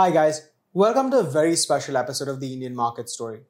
Hi, guys. Welcome to a very special episode of the Indian Market Story.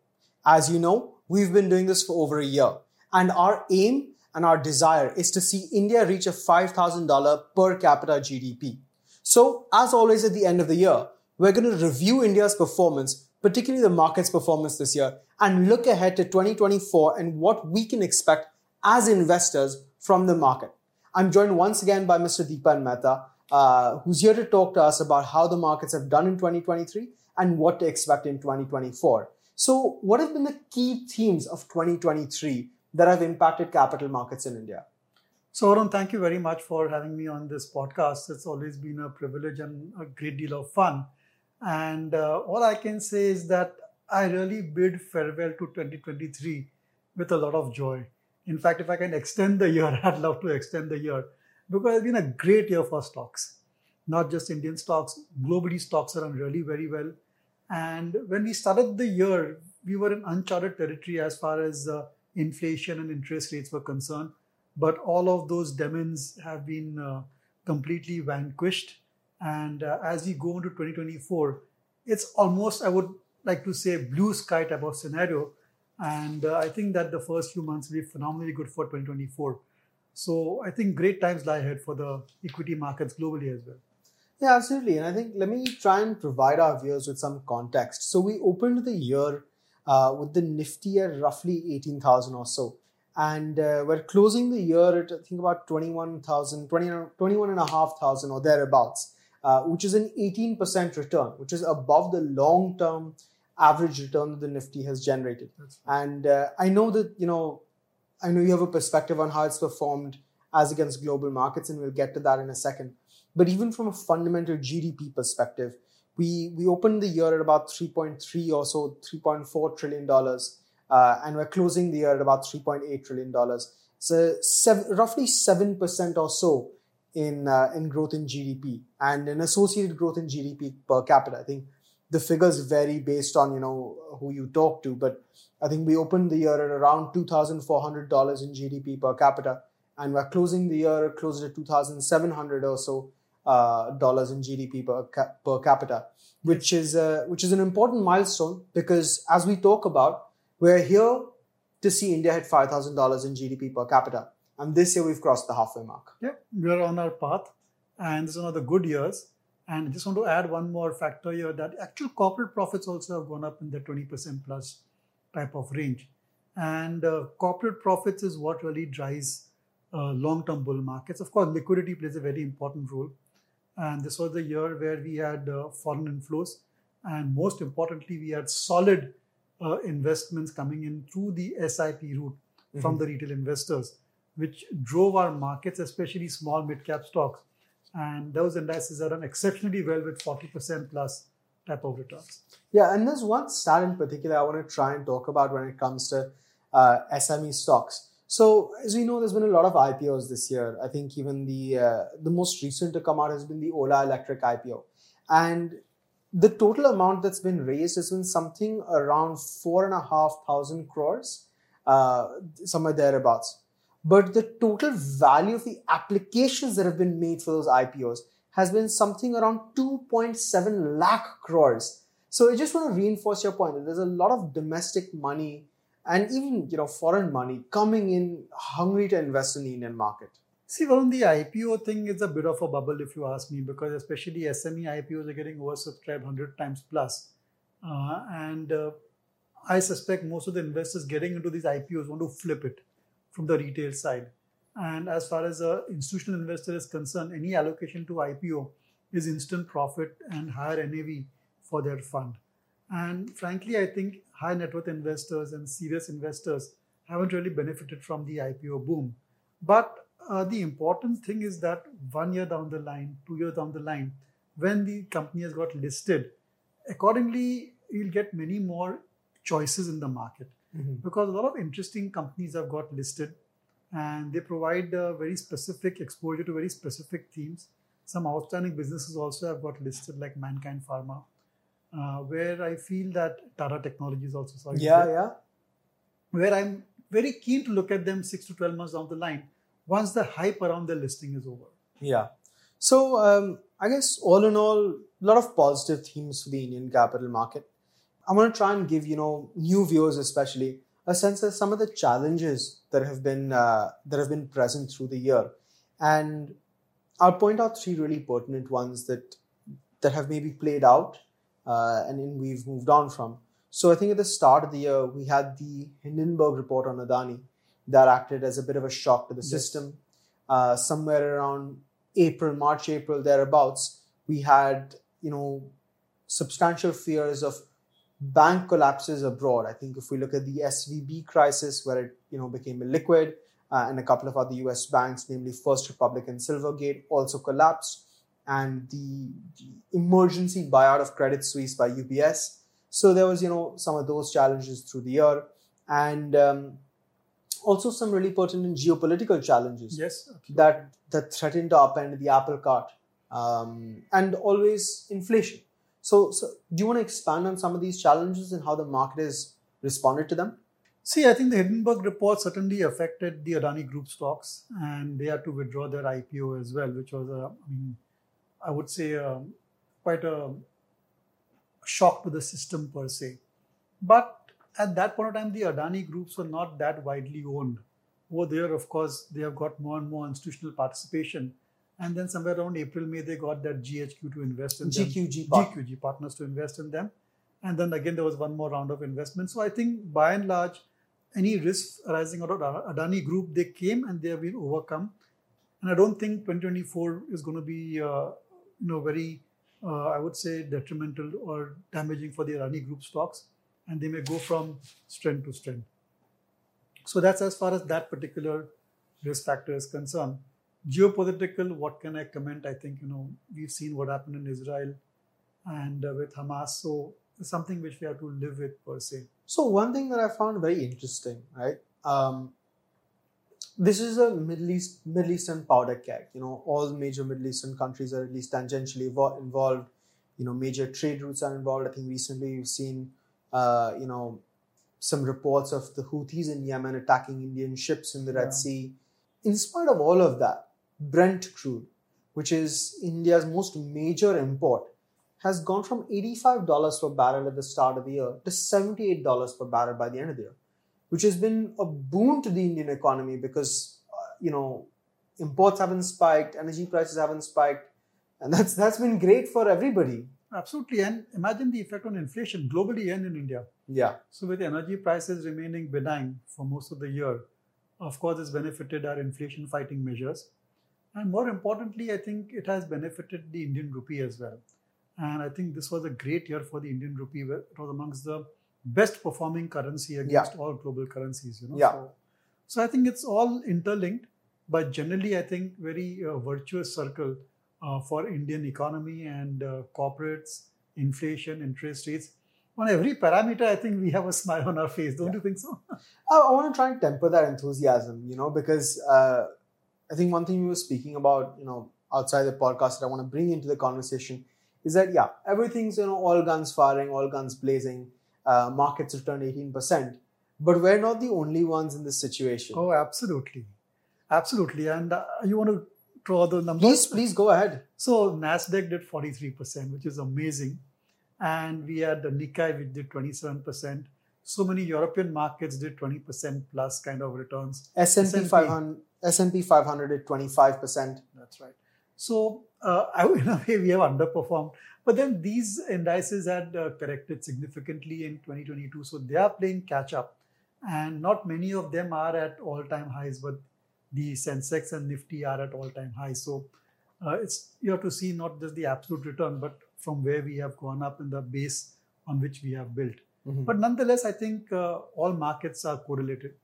As you know, we've been doing this for over a year, and our aim and our desire is to see India reach a $5,000 per capita GDP. So, as always at the end of the year, we're going to review India's performance, particularly the market's performance this year, and look ahead to 2024 and what we can expect as investors from the market. I'm joined once again by Mr. Dipan Mehta, uh, who's here to talk to us about how the markets have done in 2023 and what to expect in 2024. So, what have been the key themes of 2023 that have impacted capital markets in India? So, Arun, thank you very much for having me on this podcast. It's always been a privilege and a great deal of fun. And uh, all I can say is that I really bid farewell to 2023 with a lot of joy. In fact, if I can extend the year, I'd love to extend the year because it's been a great year for stocks. Not just Indian stocks, globally stocks are done really very well. And when we started the year, we were in uncharted territory as far as uh, inflation and interest rates were concerned. But all of those demons have been uh, completely vanquished. And uh, as we go into 2024, it's almost, I would like to say, blue sky type of scenario. And uh, I think that the first few months will be phenomenally good for 2024. So I think great times lie ahead for the equity markets globally as well. Yeah, absolutely. And I think let me try and provide our viewers with some context. So we opened the year uh, with the Nifty at roughly 18,000 or so. And uh, we're closing the year at, I think, about 21,000, 20, 21,500 or thereabouts, uh, which is an 18% return, which is above the long term average return that the Nifty has generated. And uh, I know that, you know, I know you have a perspective on how it's performed as against global markets, and we'll get to that in a second. But even from a fundamental GDP perspective, we we opened the year at about 3.3 or so, 3.4 trillion dollars, uh, and we're closing the year at about 3.8 trillion dollars. So seven, roughly seven percent or so in uh, in growth in GDP and an associated growth in GDP per capita. I think the figures vary based on you know who you talk to, but I think we opened the year at around two thousand four hundred dollars in GDP per capita, and we're closing the year closer to two thousand seven hundred or so uh, dollars in GDP per, ca- per capita, which is uh, which is an important milestone because as we talk about, we're here to see India hit five thousand dollars in GDP per capita, and this year we've crossed the halfway mark. Yeah, we're on our path, and this is the good years. And I just want to add one more factor here that actual corporate profits also have gone up in the 20% plus type of range. And uh, corporate profits is what really drives uh, long term bull markets. Of course, liquidity plays a very important role. And this was the year where we had uh, foreign inflows. And most importantly, we had solid uh, investments coming in through the SIP route mm-hmm. from the retail investors, which drove our markets, especially small mid cap stocks, and those indices are done exceptionally well with 40% plus type of returns. Yeah, and there's one stat in particular I want to try and talk about when it comes to uh, SME stocks. So as we know, there's been a lot of IPOs this year. I think even the uh, the most recent to come out has been the Ola Electric IPO, and the total amount that's been raised has been something around four and a half thousand crores, uh, somewhere thereabouts but the total value of the applications that have been made for those IPOs has been something around 2.7 lakh crores. So I just want to reinforce your point that there's a lot of domestic money and even you know foreign money coming in hungry to invest in the Indian market. See, Varun, the IPO thing is a bit of a bubble if you ask me, because especially SME IPOs are getting oversubscribed 100 times plus. Uh, and uh, I suspect most of the investors getting into these IPOs want to flip it from the retail side. And as far as an institutional investor is concerned, any allocation to IPO is instant profit and higher NAV for their fund. And frankly, I think high net worth investors and serious investors haven't really benefited from the IPO boom. But uh, the important thing is that one year down the line, two years down the line, when the company has got listed, accordingly, you'll get many more choices in the market mm-hmm. because a lot of interesting companies have got listed and they provide a very specific exposure to very specific themes. Some outstanding businesses also have got listed, like Mankind Pharma, uh, where I feel that Tata Technologies also. Sorry, yeah, yeah. Where I'm very keen to look at them six to twelve months down the line, once the hype around the listing is over. Yeah. So, um, I guess all in all, a lot of positive themes for the Indian capital market. I want to try and give you know new viewers, especially, a sense of some of the challenges that have been uh, that have been present through the year, and I'll point out three really pertinent ones that that have maybe played out uh, and we've moved on from. So I think at the start of the year we had the Hindenburg report on Adani that acted as a bit of a shock to the yes. system. Uh, somewhere around April, March, April, thereabouts, we had you know substantial fears of bank collapses abroad. I think if we look at the SVB crisis, where it you know became illiquid, uh, and a couple of other U.S. banks, namely First Republic and Silvergate, also collapsed, and the, the emergency buyout of Credit Suisse by UBS. So there was you know some of those challenges through the year, and um, also some really pertinent geopolitical challenges. Yes, absolutely. that that threatened to upend the apple cart, um, and always inflation. So, so, do you want to expand on some of these challenges and how the market has responded to them? See, I think the Hindenburg report certainly affected the Adani Group stocks, and they had to withdraw their IPO as well, which was a, I mean, I would say, a, quite a shock to the system per se. But at that point of time, the Adani groups were not that widely owned. Over there, of course, they have got more and more institutional participation. And then somewhere around April, May, they got that GHQ to invest in GQG them. GQG partners to invest in them. And then again, there was one more round of investment. So I think by and large, any risks arising out of Adani group, they came and they have been overcome. And I don't think 2024 is going to be, uh, you know, very, uh, I would say, detrimental or damaging for the Adani group stocks and they may go from strength to strength. So that's as far as that particular risk factor is concerned. Geopolitical, what can I comment? I think, you know, we've seen what happened in Israel and uh, with Hamas. So something which we have to live with per se. So one thing that I found very interesting, right? Um, this is a Middle East Middle Eastern powder keg. You know, all major Middle Eastern countries are at least tangentially involved. You know, major trade routes are involved. I think recently you've seen uh, you know, some reports of the Houthis in Yemen attacking Indian ships in the Red yeah. Sea. In spite of all of that, Brent crude, which is India's most major import, has gone from $85 per barrel at the start of the year to $78 per barrel by the end of the year, which has been a boon to the Indian economy because, uh, you know, imports haven't spiked, energy prices haven't spiked, and that's that's been great for everybody. Absolutely. And imagine the effect on inflation globally and in India. Yeah. So, with energy prices remaining benign for most of the year, of course, it's benefited our inflation fighting measures. And more importantly, I think it has benefited the Indian rupee as well. And I think this was a great year for the Indian rupee. It was amongst the best performing currency against yeah. all global currencies. You know? Yeah. So, so, I think it's all interlinked, but generally, I think very uh, virtuous circle uh, for Indian economy and uh, corporates, inflation, interest rates. On every parameter, I think we have a smile on our face. Don't yeah. you think so? I, I, want to try and temper that enthusiasm, you know, because uh, I think one thing we were speaking about, you know, outside the podcast that I want to bring into the conversation is that, yeah, everything's, you know, all guns firing, all guns blazing, uh, markets returned 18%. But we're not the only ones in this situation. Oh, absolutely. Absolutely. And uh, you want to draw the numbers? Please, please go ahead. So Nasdaq did 43%, which is amazing, and we had the Nikkei which did 27%. So many European markets did 20% plus kind of returns. S&P 500, S&P 500 did 25%. That's right. So uh, in a way, we have underperformed. But then these indices had uh, corrected significantly in 2022. So they are playing catch up. And not many of them are at all time highs, but the Sensex and Nifty are at all-time highs. So uh, it's you have to see not just the absolute return, but from where we have gone up in the base on which we have built. Mm-hmm. But nonetheless, I think uh, all markets are correlated,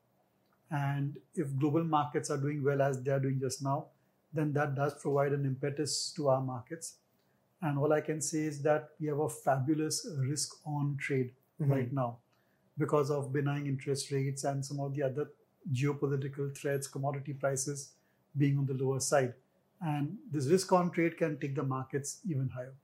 and if global markets are doing well as they are doing just now, then that does provide an impetus to our markets. And all I can say is that we have a fabulous risk on trade mm-hmm. right now because of benign interest rates and some of the other geopolitical threats, commodity prices being on the lower side. And this risk on trade can take the markets even higher.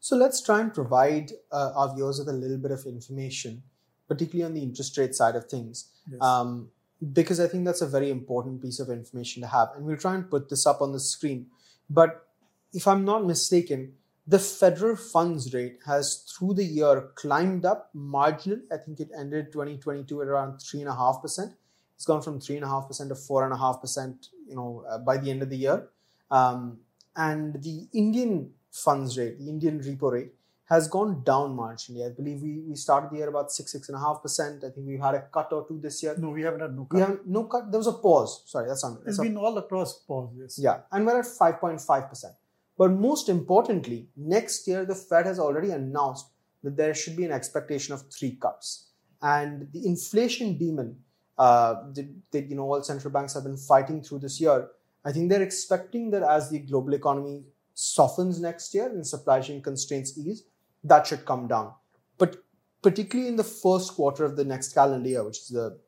So let's try and provide uh, our viewers with a little bit of information, particularly on the interest rate side of things. Yes. Um, because I think that's a very important piece of information to have. And we'll try and put this up on the screen. But if I'm not mistaken, the federal funds rate has through the year climbed up marginally. I think it ended 2022 at around three and a half percent. It's gone from three and a half percent to four and a half percent. You know, uh, by the end of the year, um, and the Indian funds rate, the Indian repo rate, has gone down marginally. I believe we, we started the year about six six and a half percent. I think we've had a cut or two this year. No, we haven't had no cut. We have no cut. There was a pause. Sorry, that's not. It's been all across pause. Yes. Yeah, and we're at five point five percent. But most importantly, next year the Fed has already announced that there should be an expectation of three cuts, and the inflation demon uh, that, that you know all central banks have been fighting through this year. I think they're expecting that as the global economy softens next year and supply chain constraints ease, that should come down. But particularly in the first quarter of the next calendar year, which is the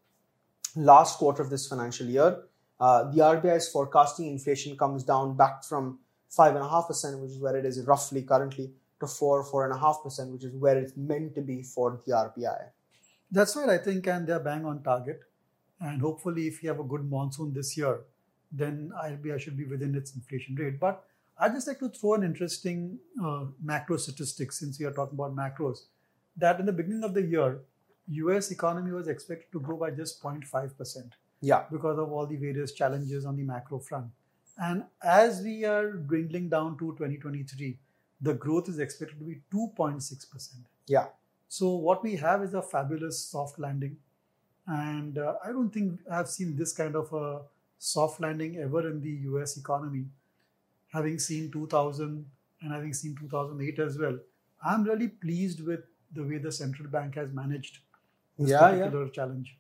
last quarter of this financial year, uh, the RBI is forecasting inflation comes down back from five and a half percent, which is where it is roughly currently, to four, four and a half percent, which is where it's meant to be for the RBI. That's right, I think, and they're bang on target. And hopefully, if you have a good monsoon this year, then RBI should be within its inflation rate. But I'd just like to throw an interesting uh, macro statistic since we are talking about macros. That in the beginning of the year, US economy was expected to grow by just 0.5%. Yeah. Because of all the various challenges on the macro front. And as we are dwindling down to 2023, the growth is expected to be 2.6%. Yeah. So what we have is a fabulous soft landing. And uh, I don't think I've seen this kind of a soft landing ever in the US economy. Having seen 2000 and having seen 2008 as well, I'm really pleased with the way the central bank has managed this Yeah, particular challenge.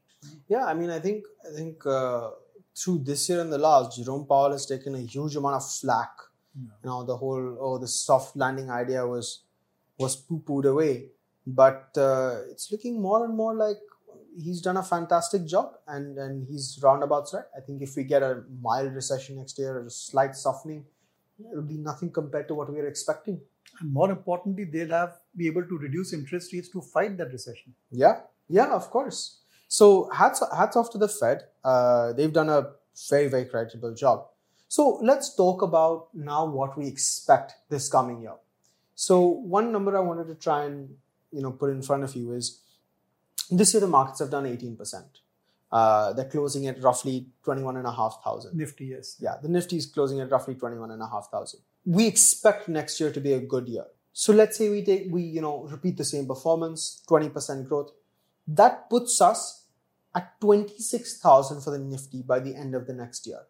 Yeah, I mean, I think I think uh, through this year and the last, Jerome Powell has taken a huge amount of flack. Yeah. You know, the whole oh, the soft landing idea was was poo pooed away, but uh, it's looking more and more like he's done a fantastic job, and and he's roundabouts right. I think if we get a mild recession next year or a slight softening, it'll be nothing compared to what we are expecting. And more importantly, they'll have be able to reduce interest rates to fight that recession. Yeah, yeah, of course. So hats hats off to the Fed. Uh, they've done a very very creditable job. So let's talk about now what we expect this coming year. So one number I wanted to try and you know put in front of you is this year the markets have done 18%. Uh, they're closing at roughly 21,500. Nifty, yes. Yeah, the Nifty is closing at roughly 21,500. We expect next year to be a good year. So let's say we take we you know repeat the same performance, 20% growth. That puts us at 26,000 for the Nifty by the end of the next year.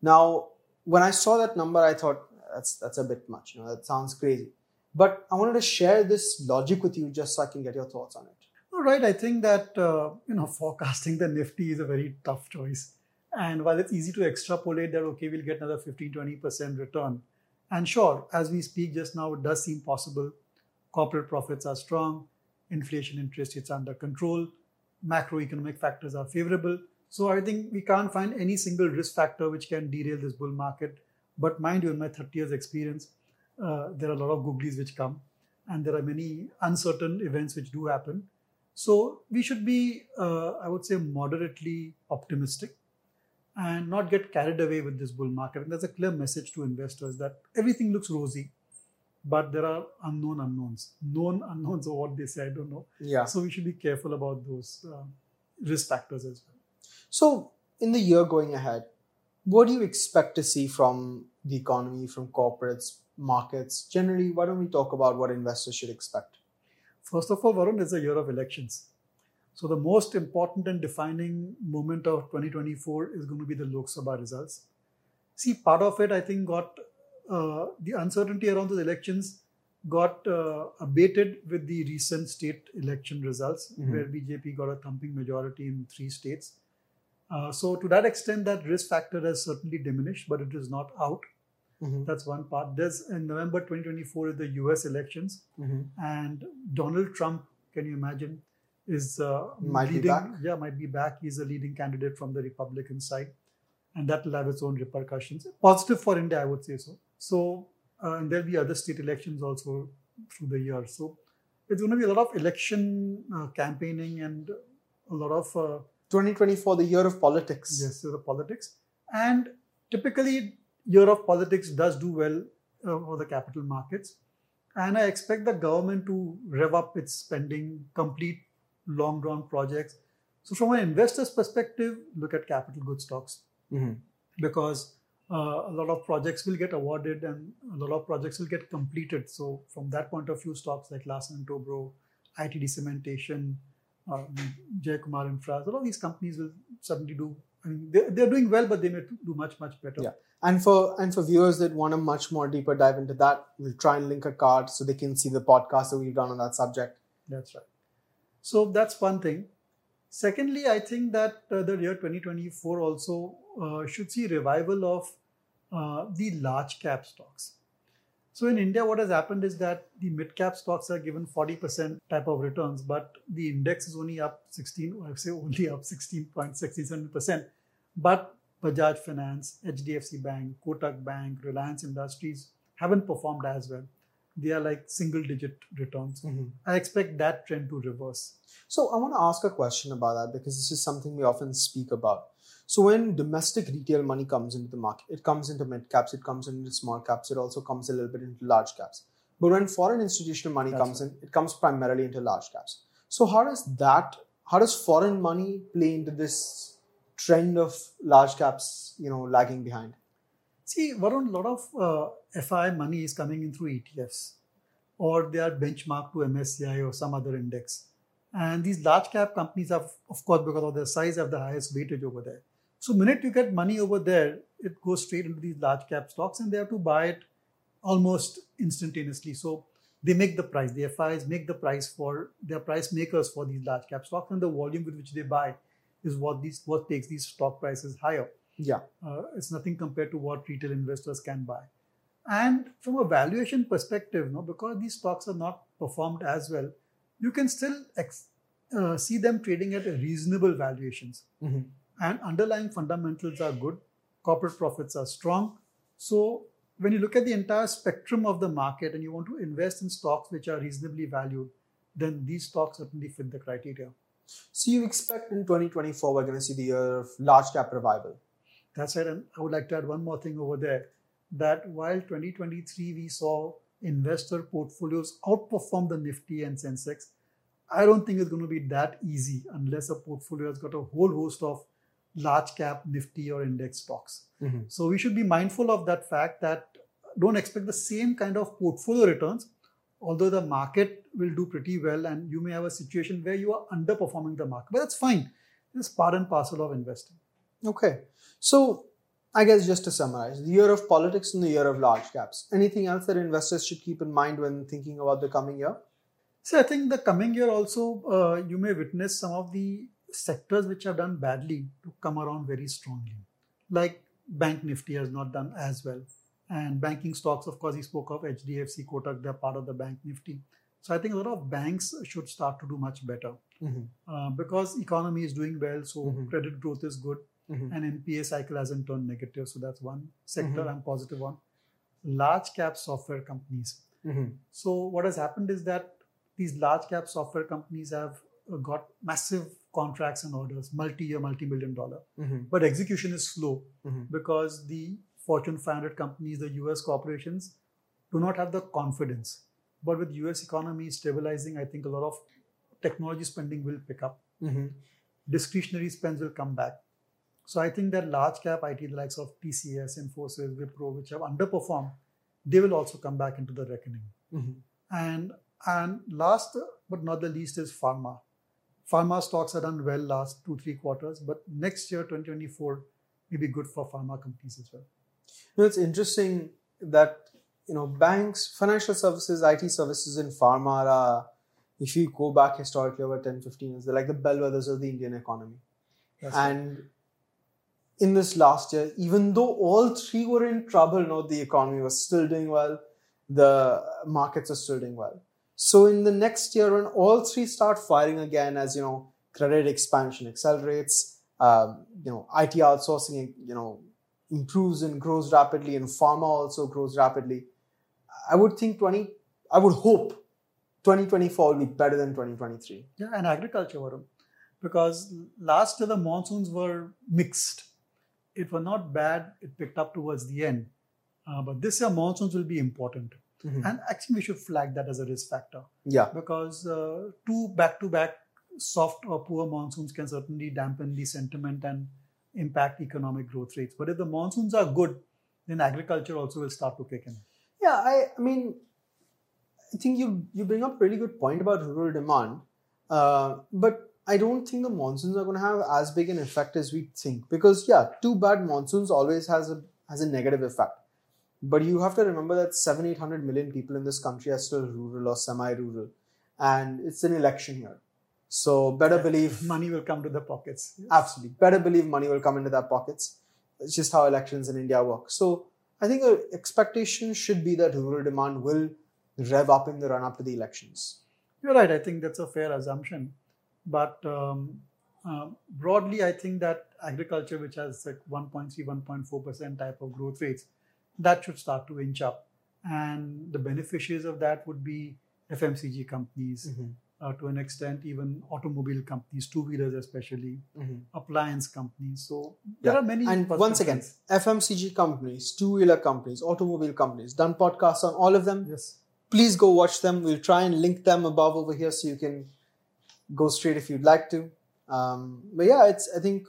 Now, when I saw that number, I thought that's that's a bit much. You know, that sounds crazy. But I wanted to share this logic with you just so I can get your thoughts on it. Right, I think that uh, you know forecasting the Nifty is a very tough choice. And while it's easy to extrapolate that okay, we'll get another 15 20% return. And sure, as we speak just now, it does seem possible. Corporate profits are strong, inflation interest rates under control, macroeconomic factors are favorable. So I think we can't find any single risk factor which can derail this bull market. But mind you, in my 30 years experience, uh, there are a lot of googlies which come, and there are many uncertain events which do happen. So we should be, uh, I would say, moderately optimistic and not get carried away with this bull market. And there's a clear message to investors that everything looks rosy, but there are unknown unknowns. Known unknowns or what they say, I don't know. Yeah. So we should be careful about those uh, risk factors as well. So, in the year going ahead, what do you expect to see from the economy, from corporates, markets? Generally, why don't we talk about what investors should expect? First of all, Varun, it's a year of elections. So the most important and defining moment of 2024 is going to be the Lok Sabha results. See, part of it, I think, got uh, the uncertainty around those elections got uh, abated with the recent state election results, Mhm. where BJP got a thumping majority in three states. Uh, so to that extent, that risk factor has certainly diminished, but it is not out. Mm-hmm. That's one part. There's in November 2024 is the U.S. elections, Mm-hmm. and Donald Trump, can you imagine, is uh, Might be leading. back. Yeah, might be back. He's a leading candidate from the Republican side, and that will have its own repercussions. Positive for India, I would say so. So, uh, and there'll be other state elections also through the year. So, it's going to be a lot of election uh, campaigning and a lot of uh, 2024, the year of politics. yes, so the politics. And typically, year of politics does do well uh, for the capital markets. And I expect the government to rev up its spending, complete long drawn projects. So, from an investor's perspective, look at capital goods stocks Mm-hmm. because uh, a lot of projects will get awarded and a lot of projects will get completed. So, from that point of view, stocks like Larsen and Toubro, ITD Cementation, um, Kumar Infra, a lot of these companies will suddenly do. I mean, they're, they're doing well, but they may do much, much better. Yeah. And for and for viewers that want a much more deeper dive into that, we'll try and link a card so they can see the podcast that we've done on that subject. That's right. So that's one thing. Secondly, I think that uh, the year 2024 also uh, should see revival of uh, the large cap stocks. So in India, what has happened is that the mid cap stocks are given 40% type of returns, but the index is only up 16, I would say only up 16.67%. But Bajaj Finance, HDFC Bank, Kotak Bank, Reliance Industries haven't performed as well. They are like single digit returns. Mm-hmm. I expect that trend to reverse. So I want to ask a question about that because this is something we often speak about. So when domestic retail money comes into the market, it comes into mid caps, it comes into small caps, it also comes a little bit into large caps. But when foreign institutional money That's comes in, it comes primarily into large caps. So how does that how does foreign money play into this trend of large caps, you know, lagging behind? See, Varun, a lot of uh, FI money is coming in through ETFs or they are benchmarked to MSCI or some other index. And these large cap companies have, of course, because of their size, have the highest weightage over there. So, minute you get money over there, it goes straight into these large cap stocks, and they have to buy it almost instantaneously. So, they make the price. The FIs make the price for their price makers for these large cap stocks, and the volume with which they buy is what these what takes these stock prices higher. Yeah. Uh, it's nothing compared to what retail investors can buy. And from a valuation perspective, no, because these stocks are not performed as well, you can still ex- uh, see them trading at reasonable valuations. Mm-hmm. And underlying fundamentals are good, corporate profits are strong. So when you look at the entire spectrum of the market and you want to invest in stocks which are reasonably valued, then these stocks certainly fit the criteria. So you expect in 2024 we're going to see the year of large cap revival. That's right. And I would like to add one more thing over there that while 2023 we saw investor portfolios outperform the Nifty and Sensex, I don't think it's going to be that easy unless a portfolio has got a whole host of large cap Nifty or index stocks. Mm-hmm. So we should be mindful of that fact that don't expect the same kind of portfolio returns, although the market will do pretty well and you may have a situation where you are underperforming the market. But that's fine. It's part and parcel of investing. Okay. So I guess just to summarize, the year of politics and the year of large caps. Anything else that investors should keep in mind when thinking about the coming year? So I think the coming year also uh, you may witness some of the sectors which have done badly to come around very strongly. Like Bank Nifty has not done as well. And banking stocks, of course, he spoke of HDFC, Kotak, they're part of the Bank Nifty. So I think a lot of banks should start to do much better Mm-hmm. uh, because economy is doing well, so Mhm. credit growth is good, Mm-hmm. and NPA cycle hasn't turned negative. So that's one sector Mhm. I'm positive on. Large cap software companies. Mm-hmm. So what has happened is that these large cap software companies have uh, got massive contracts and orders, multi-year, multi-million dollar, Mm-hmm. but execution is slow because the Fortune 500 companies, the US corporations, do not have the confidence. But with US economy stabilizing, I think a lot of technology spending will pick up. Mm-hmm. Discretionary spends will come back. So I think that large cap IT, the likes of TCS, Infosys, Wipro, which have underperformed, they will also come back into the reckoning. Mm-hmm. And and last but not the least is pharma. Pharma stocks have done well last two three quarters, but next year 2024 may be good for pharma companies as well. You know, it's interesting that you know banks, financial services, IT services, and pharma are, if you go back historically over 10, 15 years, they're like the bellwethers of the Indian economy. That's right. and in this last year, even though all three were in trouble, no, the economy was still doing well, the markets are still doing well. So in the next year, when all three start firing again, as you know, credit expansion accelerates, um, you know, IT outsourcing, you know, improves and grows rapidly, and pharma also grows rapidly. I would think 20, I would hope 2024 will be better than 2023. Yeah, and agriculture, Varun. Because last year the monsoons were mixed. It was not bad. It picked up towards the end. Uh, but this year monsoons will be important, Mhm. and actually we should flag that as a risk factor Yeah. because uh, two back-to-back soft or poor monsoons can certainly dampen the sentiment and impact economic growth rates. But if the monsoons are good, then agriculture also will start to kick in. Yeah, I, I mean, I think you you bring up a really good point about rural demand, uh, but I don't think the monsoons are going to have as big an effect as we think because yeah, two bad monsoons always has a has a negative effect. But you have to remember that seven eight hundred million people in this country are still rural or semi-rural, and it's an election year, so better believe money will come to the pockets. Absolutely. Better believe money will come into their pockets. It's just how elections in India work. So I think an expectation should be that rural demand will rev up in the run up to the elections. You're right. I think that's a fair assumption. But um, uh, broadly, I think that agriculture, which has like 1.3, 1.4% type of growth rates, that should start to inch up. And the beneficiaries of that would be FMCG companies, uh, to an extent, even automobile companies, two wheelers especially, appliance companies. So there Yeah. are many. And once again. FMCG companies, two wheeler companies, automobile companies, done podcasts on all of them. yes. Please go watch them. We'll try and link them above over here so you can go straight if you'd like to. Um, but yeah, it's, I think,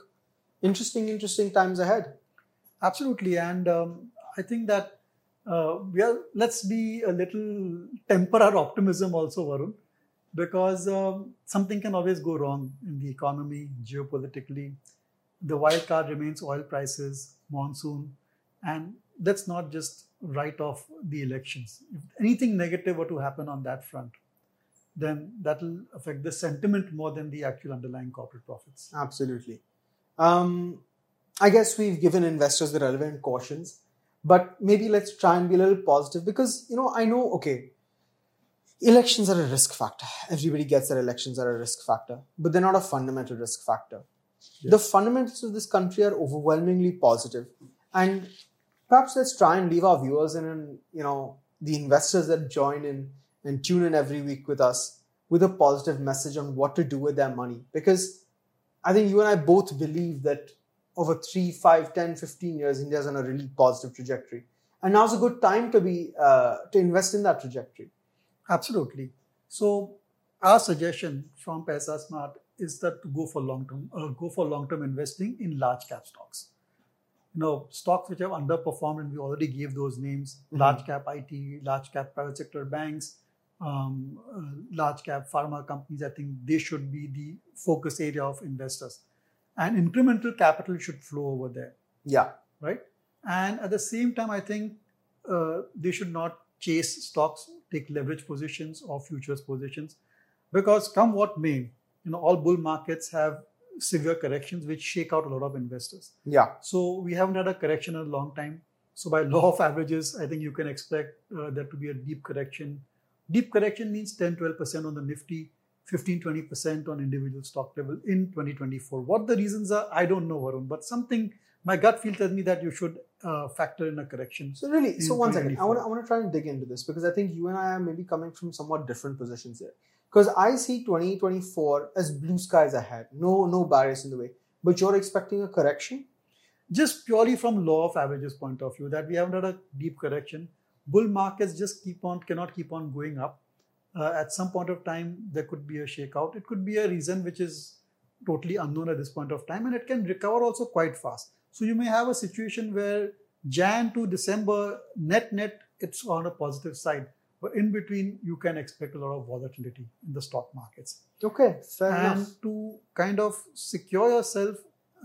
interesting, interesting times ahead. Absolutely, and um, I think that uh, we are. Let's be a little temper our optimism also, Varun, because um, something can always go wrong in the economy, geopolitically. The wild card remains oil prices, monsoon, and let's not just write off the elections. If anything negative were to happen on that front, then that will affect the sentiment more than the actual underlying corporate profits. Absolutely. Um, I guess we've given investors the relevant cautions, but maybe let's try and be a little positive because, you know, I know, okay, elections are a risk factor. Everybody gets that elections are a risk factor, but they're not a fundamental risk factor. The fundamentals of this country are overwhelmingly positive. And perhaps let's try and leave our viewers and, you know, the investors that join in and tune in every week with us with a positive message on what to do with their money. Because I think you and I both believe that over 3, 5, 10, 15 years, India's on a really positive trajectory. And now's a good time to be uh, to invest in that trajectory. Absolutely. So our suggestion from Paisa Smart is that to go for long term, uh, go for long term investing in large cap stocks. You know, stocks which have underperformed, and we already gave those names: Mhm. large cap IT, large cap private sector banks, um, uh, large cap pharma companies. I think they should be the focus area of investors, and incremental capital should flow over there Yeah. right? And at the same time, I think uh, they should not chase stocks, take leverage positions or futures positions, because come what may, you know, all bull markets have severe corrections which shake out a lot of investors. Yeah. So we haven't had a correction in a long time. So by law of averages, I think you can expect uh, there to be a deep correction. Deep correction means 10, 12% on the Nifty, 15, 20% on individual stock level in 2024. What the reasons are, I don't know, Varun, but something, my gut feel tells me that you should uh, factor in a correction. So really, so one second, I want to 2024. I want to try and dig into this because I think you and I are maybe coming from somewhat different positions here. Because I see 2024 as blue skies ahead, no no barriers in the way. But you're expecting a correction. just purely from law of averages point of view that we haven't had a deep correction bull markets just keep on cannot keep on going up uh, at some point of time there could be a shakeout it could be a reason which is totally unknown at this point of time and it can recover also quite fast so you may have a situation where jan to december net net it's on a positive side but in between you can expect a lot of volatility in the stock markets Okay, fair and enough. to kind of secure yourself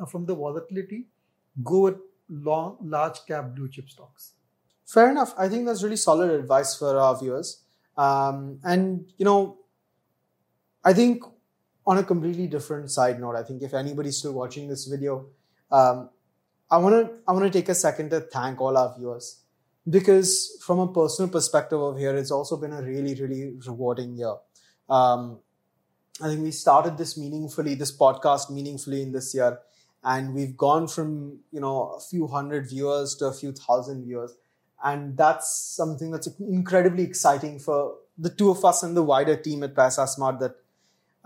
uh, from the volatility, go with long, large cap blue chip stocks. Fair enough. I think that's really solid advice for our viewers. Um, and you know, I think on a completely different side note, I think if anybody's still watching this video, um, I want to I want to take a second to thank all our viewers because from a personal perspective over here, it's also been a really really rewarding year. Um, I think we started this meaningfully, this podcast meaningfully in this year, and we've gone from you know a few hundred viewers to a few thousand viewers and that's something that's incredibly exciting for the two of us and the wider team at Paisa Smart that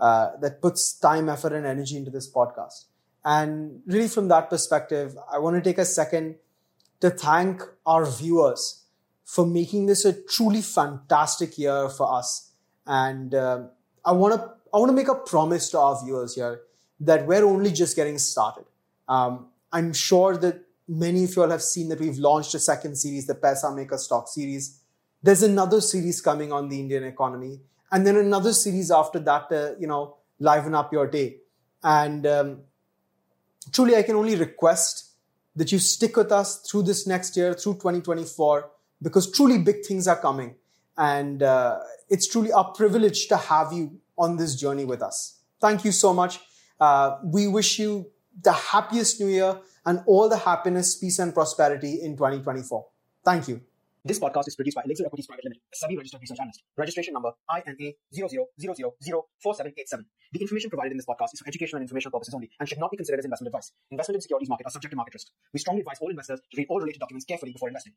uh, that puts time, effort, and energy into this podcast. And really, from that perspective, I want to take a second to thank our viewers for making this a truly fantastic year for us. And uh, I want to I want to make a promise to our viewers here that we're only just getting started. Um, I'm sure that many of you all have seen that we've launched a second series, the Paisa Maker Stock Series. There's another series coming on the Indian economy, and then another series after that to you know liven up your day. And um, truly, I can only request that you stick with us through this next year, through 2024, because truly big things are coming. And uh, it's truly our privilege to have you on this journey with us. Thank you so much. Uh, we wish you the happiest new year and all the happiness, peace, and prosperity in 2024. Thank you. This podcast is produced by Elixir Equities Private Limited, a SEBI registered research analyst. Registration number INA 00004787. The information provided in this podcast is for educational and informational purposes only and should not be considered as investment advice. Investment in securities market are subject to market risk. We strongly advise all investors to read all related documents carefully before investing.